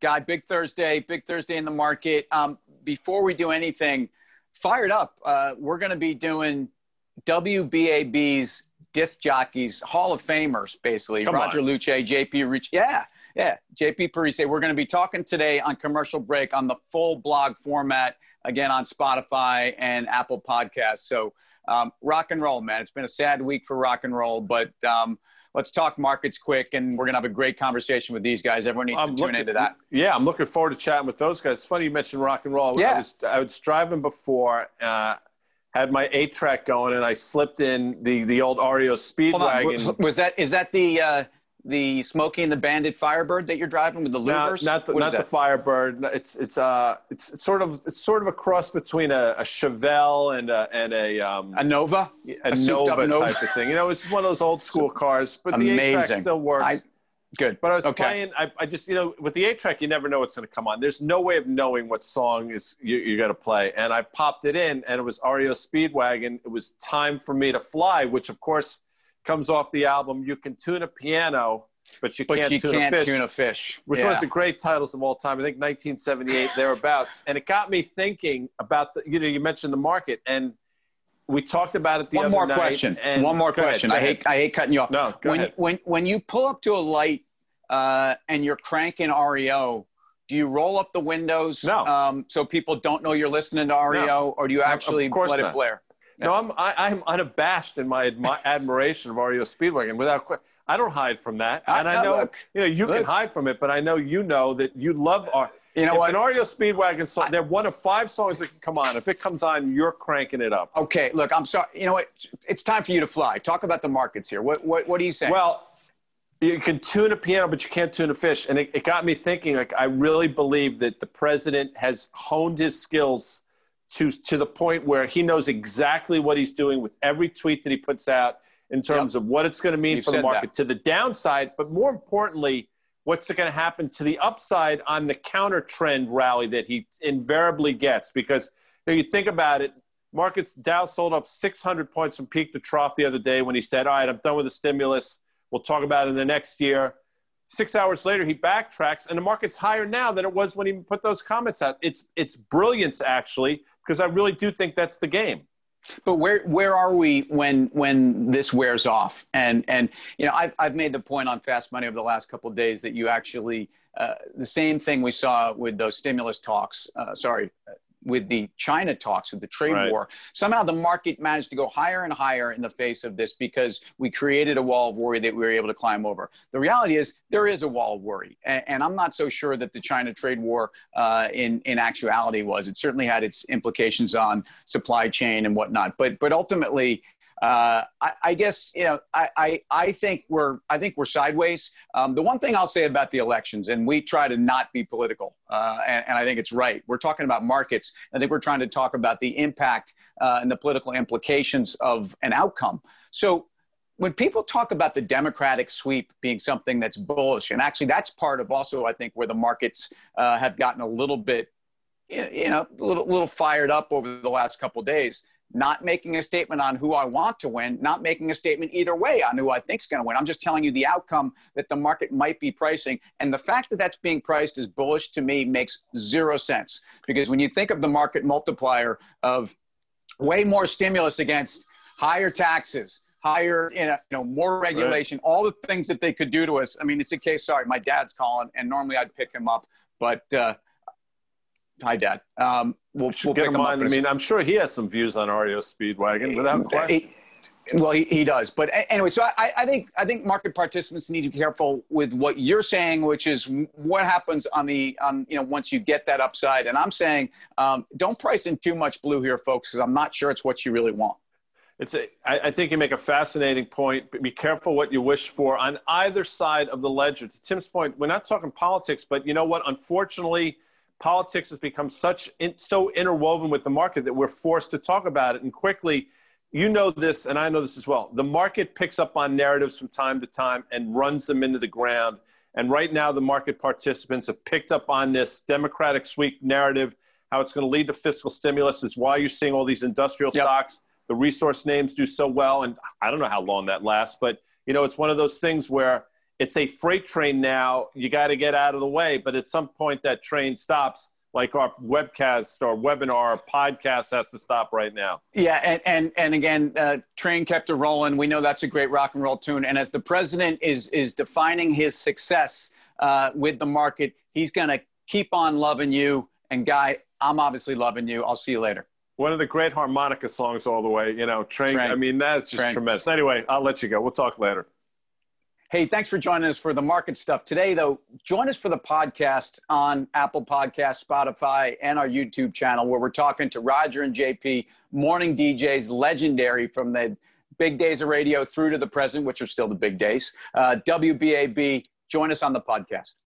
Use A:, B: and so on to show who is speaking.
A: Guy, big Thursday, big Thursday in the market. Um, before we do anything, fired up. Uh, we're going to be doing WBAB's disc jockeys, Hall of Famers, basically.
B: Come
A: Roger
B: on.
A: Luce, JP Rich. Yeah, yeah. JP Parise. We're going to be talking today on commercial break on the full blog format, again on Spotify and Apple Podcasts. So, um, rock and roll, man. It's been a sad week for rock and roll, but um, let's talk markets quick, and we're going to have a great conversation with these guys. Everyone needs
B: I'm
A: to tune
B: looking-
A: into that.
B: Yeah, I'm looking forward to chatting with those guys. It's funny you mentioned rock and roll.
A: Yeah.
B: I was, I was driving before, uh, had my eight track going, and I slipped in the the old
A: REO.
B: Speedwagon.
A: Was, was that is that the uh, the Smokey and the Bandit Firebird that you're driving with the
B: No,
A: louvers?
B: not the
A: What
B: not the? Firebird. It's it's uh it's, it's sort of it's sort of a cross between a, a Chevelle and a and a um
A: a Nova.
B: a,
A: a
B: Nova,
A: Nova.
B: type of thing. You know, it's one of those old school cars, but the eight track still works.
A: I- Good.
B: But I was
A: okay.
B: playing. I, I just, you know, with the eight track, you never know what's going to come on. There's no way of knowing what song is you, you're going to play. And I popped it in, and it was REO Speedwagon. It was "Time for Me to Fly," which of course comes off the album. You can tune a piano, but you
A: But
B: can't
A: you
B: tune
A: can't
B: a fish.
A: tune a fish.
B: which
A: Yeah.
B: one of the great titles of all time. I think 1978 thereabouts, and it got me thinking about the. You know, you mentioned the market, and we talked about it the
A: One
B: other
A: more
B: night.
A: question.
B: And
A: One more question. I hate I hate cutting you off.
B: No, go
A: when
B: ahead.
A: when when you pull up to a light uh, and you're cranking REO, do you roll up the windows
B: No.
A: um, so people don't know you're listening to REO, or do you actually let it blare?
B: No, I'm I, I'm unabashed in my admi- admiration of REO Speedwagon. Without, I don't hide from that,
A: I-
B: and
A: I
B: I know
A: look,
B: you know you can hide from it, but I know you know that you love R.
A: You know
B: if
A: what?
B: An REO Speedwagon song. They're one of five songs that can come on. If it comes on, you're cranking it up.
A: Okay, look, I'm sorry. You know what? It's time for you to fly. Talk about the markets here. What what what are you saying?
B: Well, you can tune a piano, but you can't tune a fish. And it, it got me thinking, like, I really believe that the president has honed his skills to, to the point where he knows exactly what he's doing with every tweet that he puts out in terms of what it's going to mean
A: You've
B: for the market
A: that.
B: to the downside, but more importantly, what's going to happen to the upside on the counter trend rally that he invariably gets. Because you, know, you think about it, markets Dow sold off 600 points from peak to trough the other day when he said, "All right, I'm done with the stimulus. We'll talk about it in the next year." Six hours later, he backtracks, and the market's higher now than it was when he put those comments out. It's it's brilliance, actually, because I really do think that's the game.
A: But where where are we when when this wears off? And and you know I've I've made the point on Fast Money over the last couple days that you actually uh, the same thing we saw with those stimulus talks. Uh, sorry. With the China talks, with the trade
B: Right.
A: war, somehow the market managed to go higher and higher in the face of this because we created a wall of worry that we were able to climb over. The reality is there is a wall of worry, and, and I'm not so sure that the China trade war, uh, in in actuality, was. It certainly had its implications on supply chain and whatnot, but but ultimately, uh, I, I guess you know I, I I think we're I think we're sideways. Um, the one thing I'll say about the elections, and we try to not be political, uh, and, and I think it's right. We're talking about markets. I think we're trying to talk about the impact uh, and the political implications of an outcome. So when people talk about the Democratic sweep being something that's bullish, and actually that's part of also I think where the markets uh, have gotten a little bit, you know, a little, little fired up over the last couple of days. Not making a statement on who I want to win, not making a statement either way on who I think is going to win. I'm just telling you the outcome that the market might be pricing. And the fact that that's being priced as bullish to me makes zero sense. Because when you think of the market multiplier of way more stimulus against higher taxes, higher, you know, you know more regulation, all the things that they could do to us. I mean, it's a case. Sorry, my dad's calling, and normally I'd pick him up, but uh, hi, Dad. Um, we'll, we'll
B: get
A: pick
B: him on. I mean, I'm sure he has some views on REO Speedwagon, without question.
A: He- well, he, he does, but anyway. So I, I think I think market participants need to be careful with what you're saying, which is what happens on the on you know once you get that upside. And I'm saying um, don't price in too much blue here, folks, because I'm not sure it's what you really want.
B: It's a, I, I think you make a fascinating point. But be careful what you wish for on either side of the ledger. To Tim's point, we're not talking politics, but you know what? Unfortunately, politics has become such in, so interwoven with the market that we're forced to talk about it. And quickly, you know this, and I know this as well. The market picks up on narratives from time to time and runs them into the ground. And right now, the market participants have picked up on this Democratic sweep narrative, how it's going to lead to fiscal stimulus, is why you're seeing all these industrial
A: Yep.
B: stocks the resource names do so well and i don't know how long that lasts but you know it's one of those things where it's a freight train now. You got to get out of the way. But at some point, that train stops. Like our webcast or webinar or podcast has to stop right now.
A: Yeah, and and and again, uh, train kept it rolling. We know that's a great rock and roll tune. And as the president is is defining his success uh, with the market, he's going to keep on loving you. And guy, I'm obviously loving you. I'll see you later.
B: One of the great harmonica songs all the way. You know, train. train. I mean, that's just train. tremendous. Anyway, I'll let you go. We'll talk later.
A: Hey, thanks for joining us for the market stuff. Today, though, join us for the podcast on Apple Podcast, Spotify, and our YouTube channel, where we're talking to Roger and JP, morning DJs, legendary from the big days of radio through to the present, which are still the big days. Uh, WBAB, join us on the podcast.